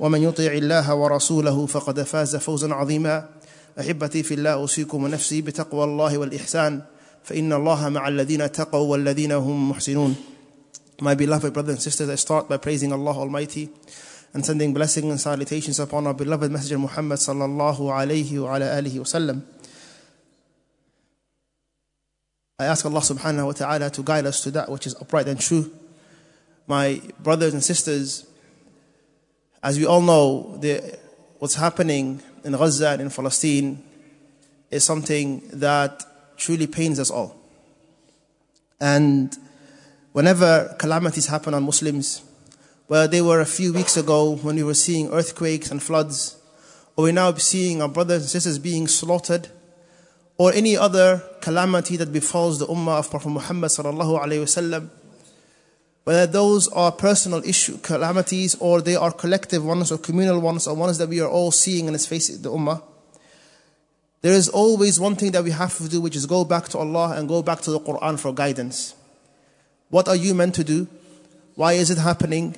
ومن يطع الله ورسوله فقد فاز فوزا عظيما أحبتي في الله أوصيكم ونفسي بتقوى الله والإحسان فإن الله مع الذين اتقوا والذين هم محسنون My beloved brothers and sisters, I start by praising Allah Almighty and sending blessings and salutations upon our beloved Messenger Muhammad sallallahu alayhi wa ala alihi wa sallam. I ask Allah subhanahu wa ta'ala to guide us to that which is upright and true. My brothers and sisters, as we all know, the, what's happening in Gaza and in Palestine is something that truly pains us all. And whenever calamities happen on Muslims, whether they were a few weeks ago when we were seeing earthquakes and floods, or we're now seeing our brothers and sisters being slaughtered, or any other calamity that befalls the ummah of Prophet Muhammad sallallahu alaihi wasallam, whether those are personal issue calamities or they are collective ones or communal ones or ones that we are all seeing in its face the ummah, there is always one thing that we have to do, which is go back to Allah and go back to the Quran for guidance. What are you meant to do? Why is it happening?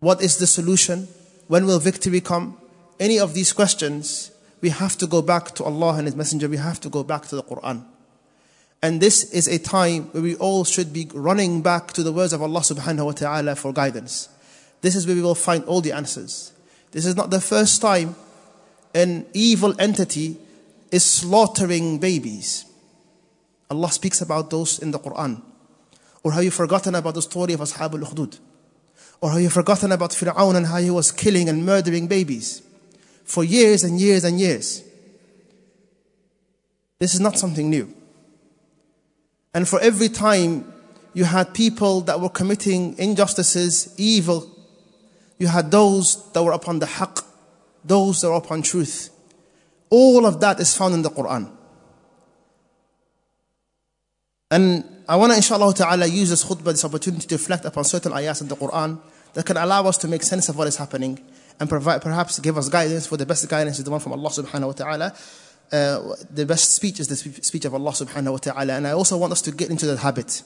What is the solution? When will victory come? Any of these questions, we have to go back to Allah and His Messenger. We have to go back to the Quran. And this is a time where we all should be running back to the words of Allah subhanahu wa ta'ala for guidance. This is where we will find all the answers. This is not the first time an evil entity is slaughtering babies. Allah speaks about those in the Quran. Or have you forgotten about the story of Ashab al-Ukhdud? Or have you forgotten about Fir'aun and how he was killing and murdering babies for years and years and years? This is not something new. And for every time you had people that were committing injustices, evil, you had those that were upon the haqq, those that were upon truth. All of that is found in the Quran. And I want to, inshallah ta'ala, use this khutbah, this opportunity to reflect upon certain ayahs in the Quran that can allow us to make sense of what is happening and provide, perhaps give us guidance, for the best guidance is the one from Allah subhanahu wa ta'ala. Uh, the best speech is the speech of Allah subhanahu wa ta'ala. And I also want us to get into that habit.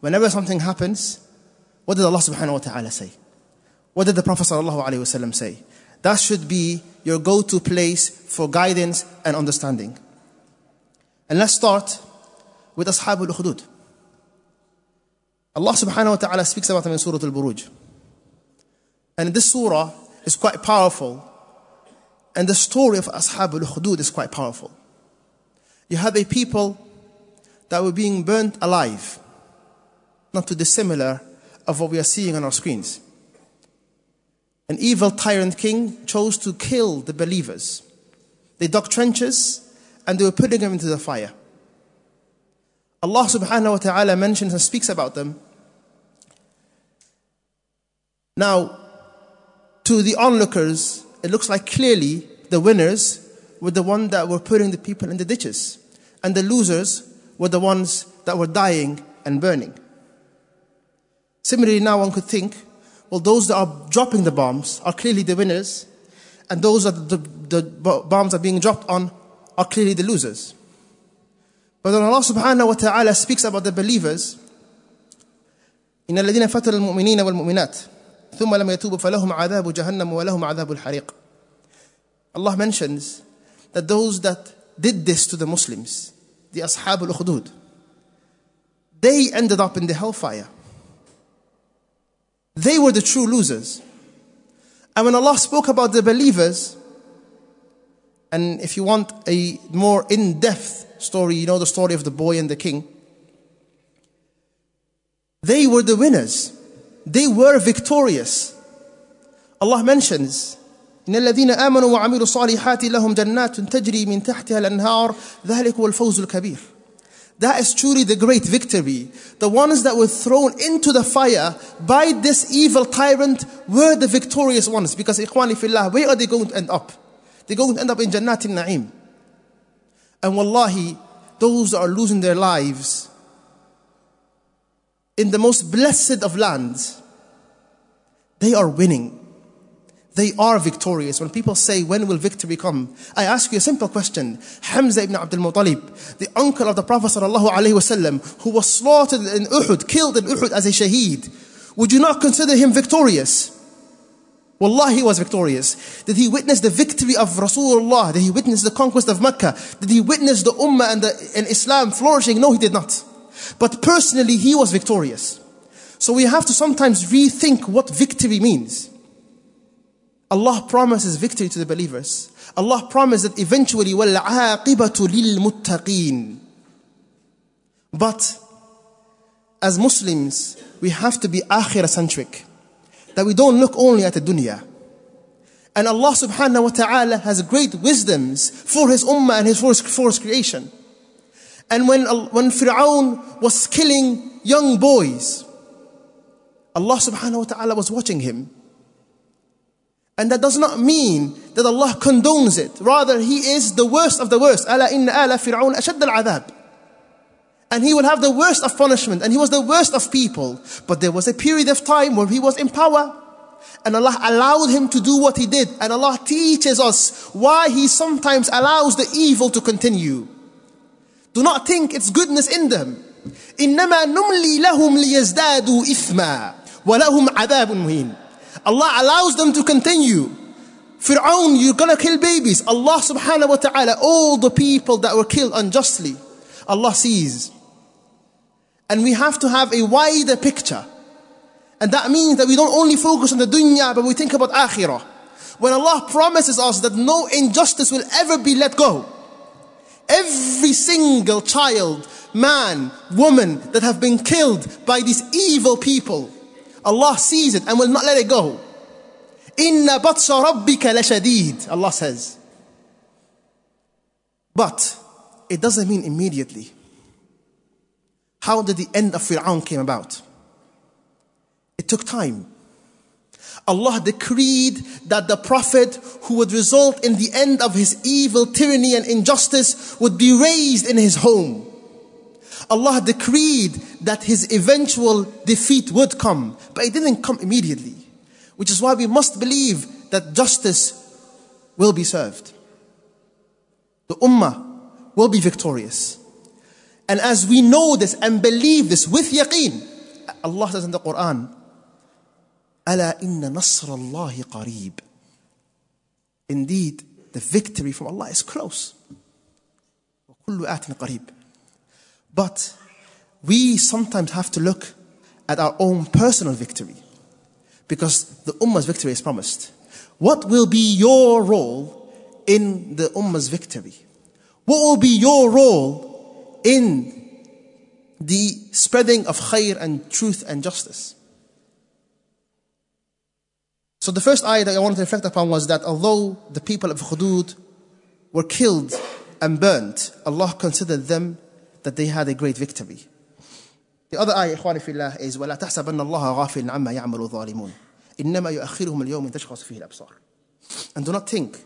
Whenever something happens, what did Allah subhanahu wa ta'ala say? What did the Prophet sallallahu alayhi wasallam say? That should be your go-to place for guidance and understanding. And let's start with Ashab al-Ukhdud. Allah subhanahu wa ta'ala speaks about them in Surah Al-Buruj. And this surah is quite powerful and the story of Ashab al-Ukhdud is quite powerful. You have a people that were being burnt alive, not too dissimilar of what we are seeing on our screens. An evil tyrant king chose to kill the believers. They dug trenches and they were putting them into the fire. Allah subhanahu wa ta'ala mentions and speaks about them. Now, to the onlookers, it looks like clearly the winners were the ones that were putting the people in the ditches, and the losers were the ones that were dying and burning. Similarly, now one could think, well, those that are dropping the bombs are clearly the winners, and those that the, the bombs are being dropped on are clearly the losers. But when Allah subhanahu wa ta'ala speaks about the believers, إن الذين فتنوا المؤمنين والمؤمنات ثم لم يتوبوا فلهم عذاب جهنم ولهم عذاب الحريق. Allah mentions that those that did this to the Muslims, the Ashab al Ukhdud, they ended up in the hellfire. They were the true losers. And when Allah spoke about the believers, and if you want a more in depth story, you know the story of the boy and the king. They were the winners. They were victorious. Allah mentions, إن الذين آمنوا وعملوا الصالحات لهم جنات تجري من تحتها الأنهار ذلك هو الفوز الكبير. That is truly the great victory. The ones that were thrown into the fire by this evil tyrant were the victorious ones. Because إخواني في الله, where are they going to end up? They're going to end up in Jannat al-Na'im. And wallahi, those that are losing their lives in the most blessed of lands, they are winning. They are victorious. When people say, when will victory come? I ask you a simple question. Hamza ibn Abdul Muttalib, the uncle of the Prophet wasallam, who was slaughtered in Uhud, killed in Uhud as a shaheed, would you not consider him victorious? Wallah, he was victorious. Did he witness the victory of Rasulullah? Did he witness the conquest of Mecca? Did he witness the Ummah and, the, and Islam flourishing? No, he did not. But personally, he was victorious. So we have to sometimes rethink what victory means. Allah promises victory to the believers. Allah promised that eventually, وَالْعَاقِبَةُ لِلْمُتَّقِينَ But as Muslims, we have to be akhirah centric that we don't look only at the dunya. And Allah subhanahu wa ta'ala has great wisdoms for His ummah and His, for his, for his creation. And when, when Fir'aun was killing young boys, Allah subhanahu wa ta'ala was watching him. And that does not mean that Allah condones it. Rather, He is the worst of the worst. أَلَا إِنَّ آلَ فِرْعَوْنَ أَشَدَّ الْعَذَابِ and he will have the worst of punishment, and he was the worst of people. But there was a period of time where he was in power, and Allah allowed him to do what he did. And Allah teaches us why He sometimes allows the evil to continue. Do not think it's goodness in them. إنما نملي لهم ليزدادوا إثما ولهم عذاب مهين. Allah allows them to continue. Fir'aun, you're gonna kill babies. Allah subhanahu wa ta'ala, all the people that were killed unjustly, Allah sees. And we have to have a wider picture. And that means that we don't only focus on the dunya, but we think about akhirah. When Allah promises us that no injustice will ever be let go. Every single child, man, woman that have been killed by these evil people, Allah sees it and will not let it go. Inna batsha rabbika lashadid, Allah says. But it doesn't mean immediately. How did the end of Fir'aun came about? It took time. Allah decreed that the Prophet who would result in the end of his evil tyranny and injustice would be raised in his home. Allah decreed that his eventual defeat would come, but it didn't come immediately. Which is why we must believe that justice will be served. The Ummah will be victorious. And as we know this and believe this with yaqeen, Allah says in the Quran, Ala inna nasrallahi qareeb. Indeed, the victory from Allah is close. But we sometimes have to look at our own personal victory because the Ummah's victory is promised. What will be your role in the Ummah's victory? What will be your role in the spreading of khair and truth and justice? So the first ayah that I wanted to reflect upon was that although the people of Ukhdud were killed and burnt, Allah considered them that they had a great victory. The other ayah, إخواني في الله, is وَلَا تَحْسَبَنَّ اللَّهَ غَافِلًا عَمَّا يَعْمَلُ الظَّالِمُونَ إِنَّمَا يُؤَخِّرُهُمْ الْيَوْمِ تَشْخَصُ فِيهِ الْأَبْصَارِ And do not think,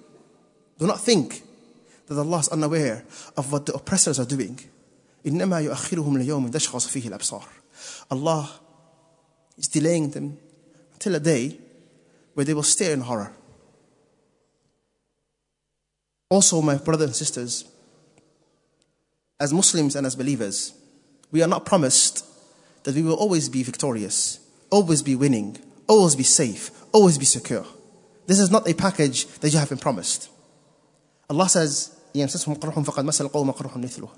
do not think that Allah is unaware of what the oppressors are doing. إِنَّمَا يُؤَخِّرُهُمْ الْيَوْمِ تَشْخَصُ فِيهِ الْأَبْصَارِ Allah is delaying them until a day where they will stare in horror. Also, my brothers and sisters, as Muslims and as believers, we are not promised that we will always be victorious, always be winning, always be safe, always be secure. This is not a package that you have been promised. Allah says, يمسسهم قرح فقد مس القوم قرح مثله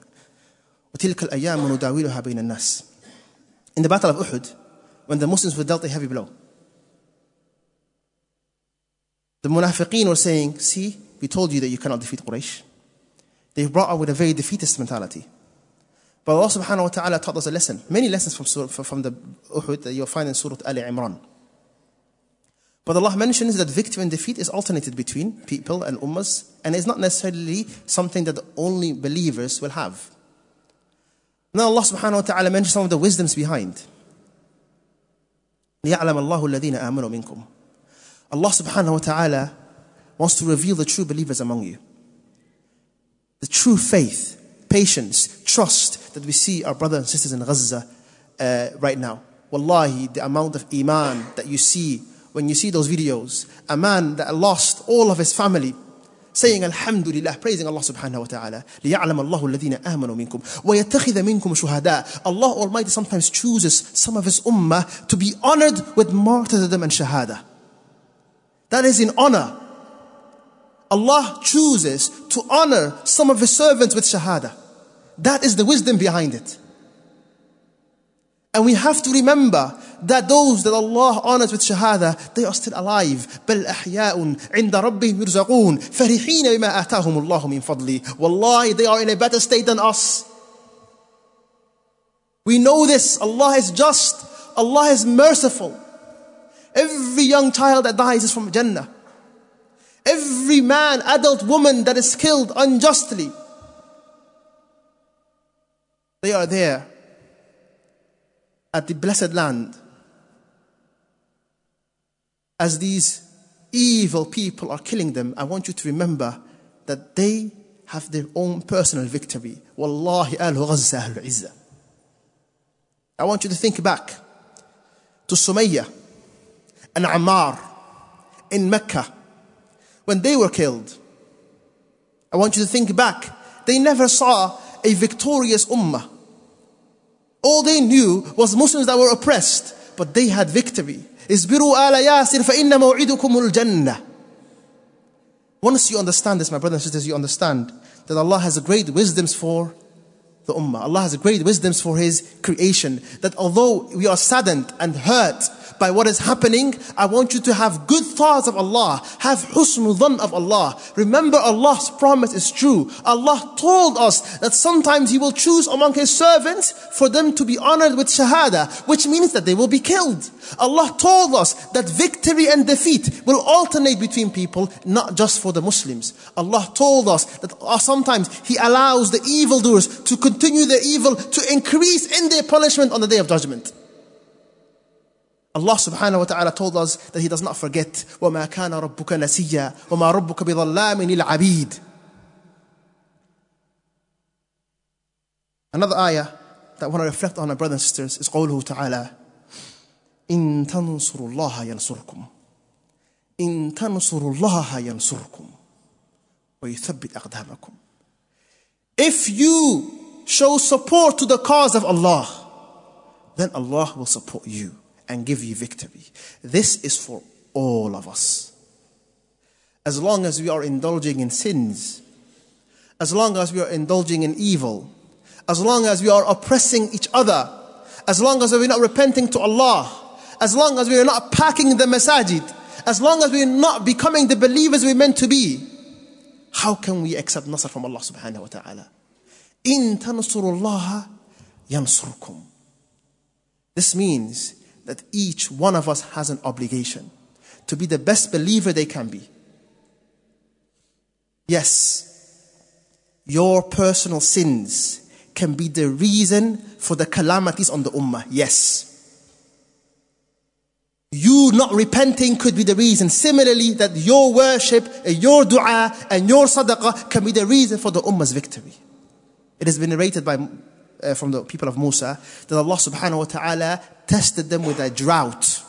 وتلك الأيام نداولها بين الناس In the battle of Uhud, when the Muslims were dealt a heavy blow, the munafiqeen were saying, see, we told you that you cannot defeat Quraysh. They brought out with a very defeatist mentality. But Allah subhanahu wa ta'ala taught us a lesson, many lessons from, surah, from the Uhud that you'll find in Surah Al Imran. But Allah mentions that victory and defeat is alternated between people and ummas, and it's not necessarily something that only believers will have. Now Allah subhanahu wa ta'ala mentions some of the wisdoms behind. لِيَعْلَمَ اللَّهُ الَّذِينَ آمَنُوا مِنْكُمْ Allah subhanahu wa ta'ala wants to reveal the true believers among you. The true faith, patience, trust that we see our brothers and sisters in Gaza uh, right now. Wallahi, the amount of iman that you see when you see those videos. A man that lost all of his family saying Alhamdulillah, praising Allah subhanahu wa ta'ala. لِيَعْلَمَ اللَّهُ الَّذِينَ آمَنُوا مِنْكُمْ وَيَتَّخِذَ مِنْكُمْ شُهَدَاءَ Allah Almighty sometimes chooses some of His ummah to be honored with martyrdom and shahada. That is in honor. Allah chooses to honor some of His servants with shahada. That is the wisdom behind it. And we have to remember that those that Allah honors with shahada, they are still alive. بل أحياء عند ربهم يرزقون فرحين بما آتاهم الله من فضله. Wallahi, they are in a better state than us. We know this. Allah is just. Allah is merciful. Every young child that dies is from Jannah. Every man, adult, woman that is killed unjustly, they are there at the blessed land as these evil people are killing them, I want you to remember that they have their own personal victory. Wallahi al Ghazza al Izzah. I want you to think back to Sumayya and Ammar in Mecca when they were killed. I want you to think back. They never saw a victorious ummah. All they knew was Muslims that were oppressed, but they had victory. اصبروا آل ياسر فإن موعدكم الجنة. Once you understand this, my brothers and sisters, you understand that Allah has great wisdoms for the ummah. Allah has great wisdoms for His creation. That although we are saddened and hurt by what is happening, I want you to have good thoughts of Allah. Have husnul dhan of Allah. Remember Allah's promise is true. Allah told us that sometimes He will choose among His servants for them to be honored with shahada, which means that they will be killed. Allah told us that victory and defeat will alternate between people, not just for the Muslims. Allah told us that uh, sometimes He allows the evildoers to continue their evil, to increase in their punishment on the day of judgment. Allah subhanahu wa ta'ala told us that He does not forget وَمَا كَانَ رَبُّكَ نَسِيًّا وَمَا رَبُّكَ بِظَلَّامٍ لِلْعَبِيدِ Another ayah that I want to reflect on, my brothers and sisters, is قوله تعالى إن تنصروا الله ينصركم إن تنصروا الله ينصركم ويثبت أقدامكم If you show support to the cause of Allah, then Allah will support you and give you victory. This is for all of us. As long as we are indulging in sins, as long as we are indulging in evil, as long as we are oppressing each other, as long as we're not repenting to Allah, as long as we are not packing the masajid, as long as we are not becoming the believers we're meant to be, how can we accept nasr from Allah subhanahu wa ta'ala? In tansurullaha yansurkum. This means that each one of us has an obligation to be the best believer they can be. Yes, your personal sins can be the reason for the calamities on the ummah. Yes. You not repenting could be the reason. Similarly, that your worship, and your dua, and your sadaqah can be the reason for the ummah's victory. It has been narrated by uh, from the people of Musa that Allah subhanahu wa ta'ala tested them with a drought.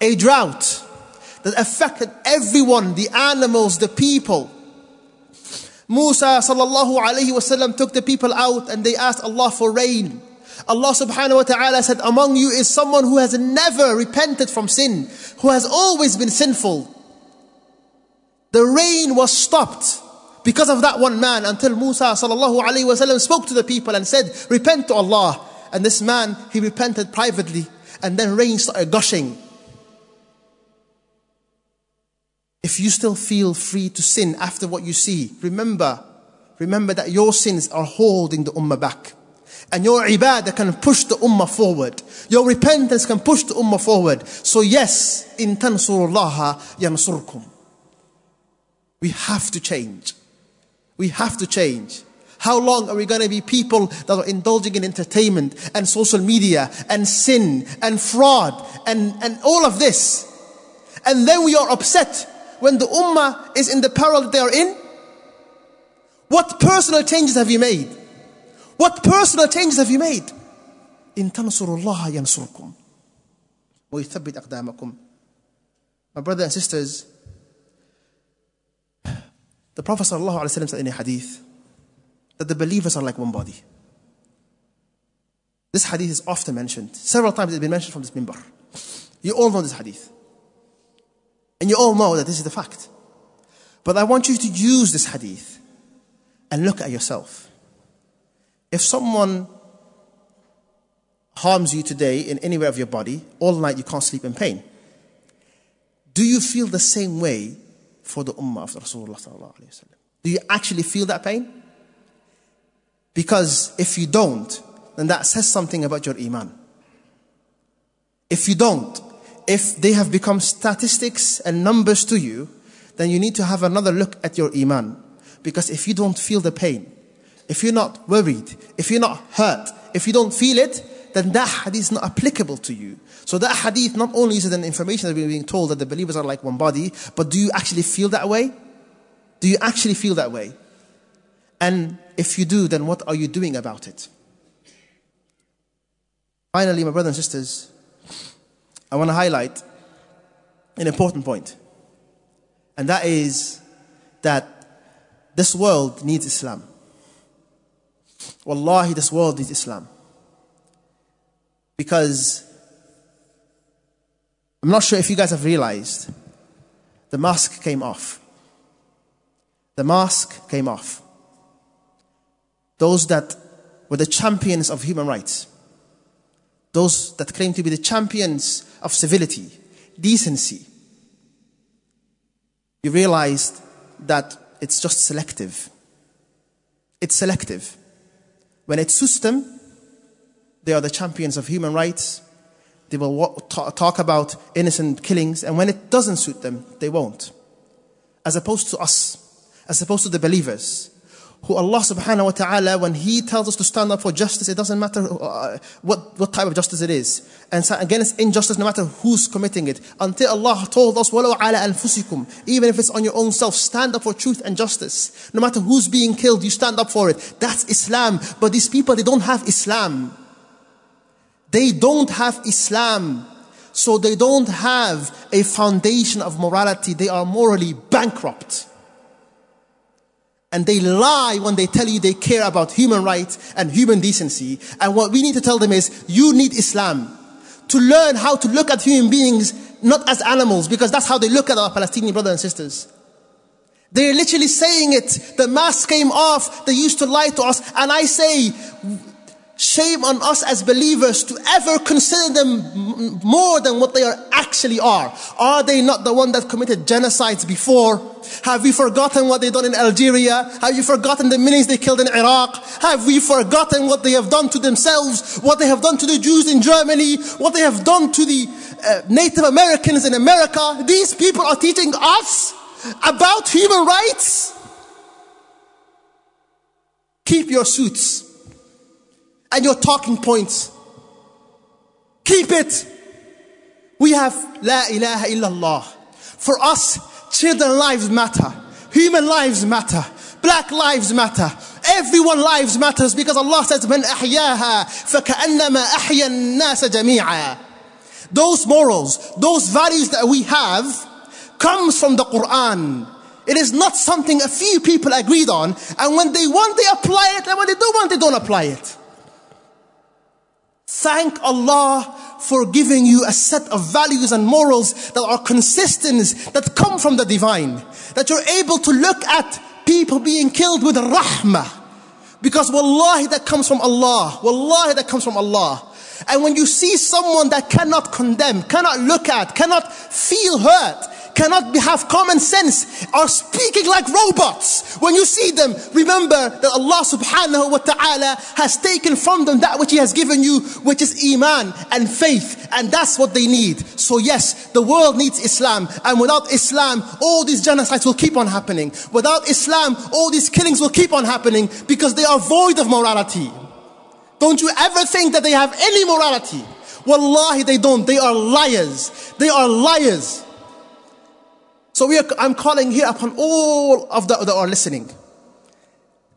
A drought that affected everyone, the animals, the people. Musa sallallahu alayhi wasallam took the people out and they asked Allah for rain. Allah subhanahu wa ta'ala said, Among you is someone who has never repented from sin, who has always been sinful. The rain was stopped because of that one man until Musa sallallahu alayhi wasallam spoke to the people and said, Repent to Allah. And this man, he repented privately and then rain started gushing. If you still feel free to sin after what you see, remember, remember that your sins are holding the ummah back. And your ibadah can push the ummah forward. Your repentance can push the ummah forward. So yes, in tansurullaha yansurkum. We have to change. We have to change. How long are we going to be people that are indulging in entertainment and social media and sin and fraud and, and all of this? And then we are upset when the ummah is in the peril that they are in? What personal changes have you made? What personal changes have you made? In tansurullah yansurkum. ويثبت أقدامكم. My brothers and sisters, the Prophet ﷺ said in a hadith that the believers are like one body. This hadith is often mentioned. Several times it's been mentioned from this minbar. You all know this hadith. And you all know that this is the fact. But I want you to use this hadith and look at yourself. If someone harms you today in anywhere of your body, all night you can't sleep in pain, do you feel the same way for the ummah of Rasulullah? Do you actually feel that pain? Because if you don't, then that says something about your iman. If you don't, if they have become statistics and numbers to you, then you need to have another look at your iman. Because if you don't feel the pain, if you're not worried, if you're not hurt, if you don't feel it, then that hadith is not applicable to you. So that hadith not only is it an information that we're being told that the believers are like one body, but do you actually feel that way? Do you actually feel that way? And if you do, then what are you doing about it? Finally, my brothers and sisters, I want to highlight an important point, and that is that this world needs Islam. Wallahi, this world needs Islam. Because I'm not sure if you guys have realized the mask came off. The mask came off. Those that were the champions of human rights, those that claim to be the champions of civility, decency, you realized that it's just selective. It's selective. When it suits them, they are the champions of human rights. They will talk about innocent killings, and when it doesn't suit them, they won't. As opposed to us, as opposed to the believers, who Allah subhanahu wa ta'ala, when He tells us to stand up for justice, it doesn't matter uh, what, what type of justice it is. And so against injustice, no matter who's committing it. Until Allah told us, وَلَوْ عَلَى أَنفُسِكُمْ Even if it's on your own self, stand up for truth and justice. No matter who's being killed, you stand up for it. That's Islam. But these people, they don't have Islam. They don't have Islam. So they don't have a foundation of morality. They are morally bankrupt. And they lie when they tell you they care about human rights and human decency. And what we need to tell them is, you need Islam to learn how to look at human beings not as animals, because that's how they look at our Palestinian brothers and sisters. They're literally saying it. The mask came off. They used to lie to us. And I say, Shame on us as believers to ever consider them more than what they are actually are. Are they not the one that committed genocides before? Have we forgotten what they done in Algeria? Have you forgotten the millions they killed in Iraq? Have we forgotten what they have done to themselves? What they have done to the Jews in Germany? What they have done to the uh, Native Americans in America? These people are teaching us about human rights. Keep your suits and your talking points. Keep it. We have La ilaha illallah. For us, children lives matter. Human lives matter. Black lives matter. Everyone lives matters because Allah says, من أحياها فكأنما أحيا الناس جميعا. Those morals, those values that we have comes from the Quran. It is not something a few people agreed on, and when they want, they apply it, and when they don't want, they don't apply it. Thank Allah for giving you a set of values and morals that are consistent, that come from the divine. That you're able to look at people being killed with rahmah. Because wallahi that comes from Allah. Wallahi that comes from Allah. And when you see someone that cannot condemn, cannot look at, cannot feel hurt, cannot have common sense, are speaking like robots. When you see them, remember that Allah subhanahu wa ta'ala has taken from them that which He has given you, which is Iman and faith. And that's what they need. So yes, the world needs Islam. And without Islam, all these genocides will keep on happening. Without Islam, all these killings will keep on happening because they are void of morality. Don't you ever think that they have any morality. Wallahi, they don't. They are liars. They are liars. So are, I'm calling here upon all of the that are listening.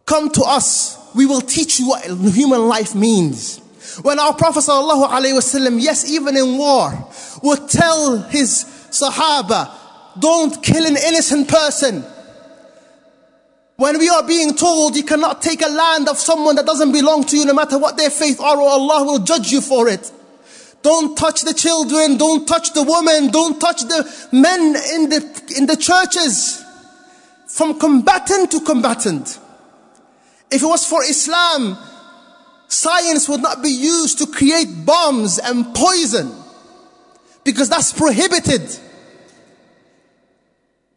Come to us. We will teach you what human life means. When our Prophet ﷺ, yes, even in war, would tell his Sahaba, don't kill an innocent person. When we are being told you cannot take a land of someone that doesn't belong to you, no matter what their faith are, or Allah will judge you for it. Don't touch the children, don't touch the women, don't touch the men in the, in the churches. From combatant to combatant. If it was for Islam, science would not be used to create bombs and poison. Because that's prohibited.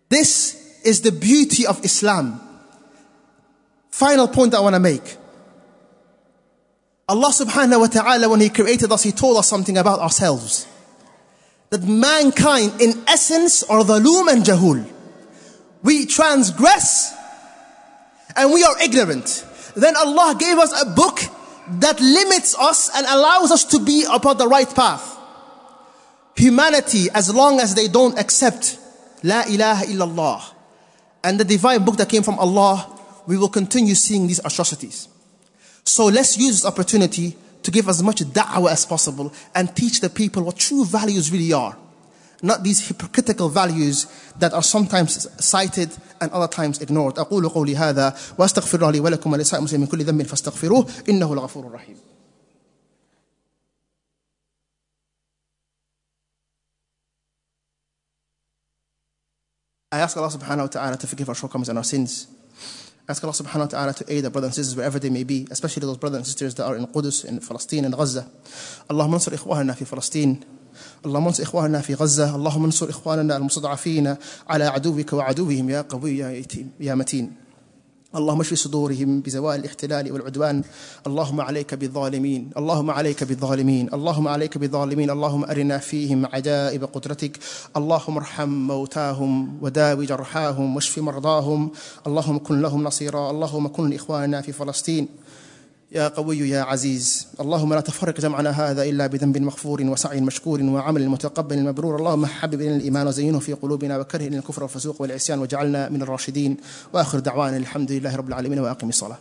This is the beauty of Islam. Final point I want to make. Allah subhanahu wa ta'ala, when He created us, He told us something about ourselves. That mankind, in essence, are dhaloom and jahul. We transgress and we are ignorant. Then Allah gave us a book that limits us and allows us to be upon the right path. Humanity, as long as they don't accept La ilaha illallah and the divine book that came from Allah, we will continue seeing these atrocities. So let's use this opportunity to give as much da'wah as possible and teach the people what true values really are. Not these hypocritical values that are sometimes cited and other times ignored. أقول قولي هذا وأستغفر الله لي ولكم ولسائر المسلمين من كل ذنب فاستغفروه إنه الغفور الرحيم. I ask Allah subhanahu wa ta'ala to forgive our shortcomings and our sins. Ask Allah subhanahu wa ta'ala to aid our brothers and sisters wherever they may be, especially those brothers and sisters that are in Qudus, in Palestine, and Gaza. اللهم انصر إخواننا في فلسطين اللهم انصر إخواننا في غزة اللهم انصر إخواننا المستضعفين على عدوك وعدوهم يا قوي يا متين اللهم اشف صدورهم بزوال الاحتلال والعدوان. اللهم عليك بالظالمين. اللهم عليك بالظالمين. اللهم عليك بالظالمين. اللهم أرنا فيهم عجائب قدرتك. اللهم ارحم موتاهم وداوي جرحاهم واشف مرضاهم. اللهم كن لهم نصيرا. اللهم كن لإخواننا في فلسطين. يا قوي يا عزيز اللهم لا تفرق جمعنا هذا إلا بذنب مغفور وسعي مشكور وعمل متقبل مبرور اللهم حبب إلينا الإيمان وزينه في قلوبنا وكره إلينا الكفر والفسوق والعصيان واجعلنا من الراشدين وآخر دعوانا الحمد لله رب العالمين وأقم الصلاة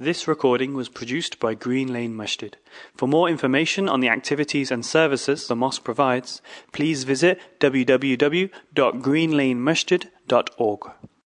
This recording was produced by Green Lane Masjid. For more information on the activities and services the mosque provides, please visit www.greenlanemasjid.org.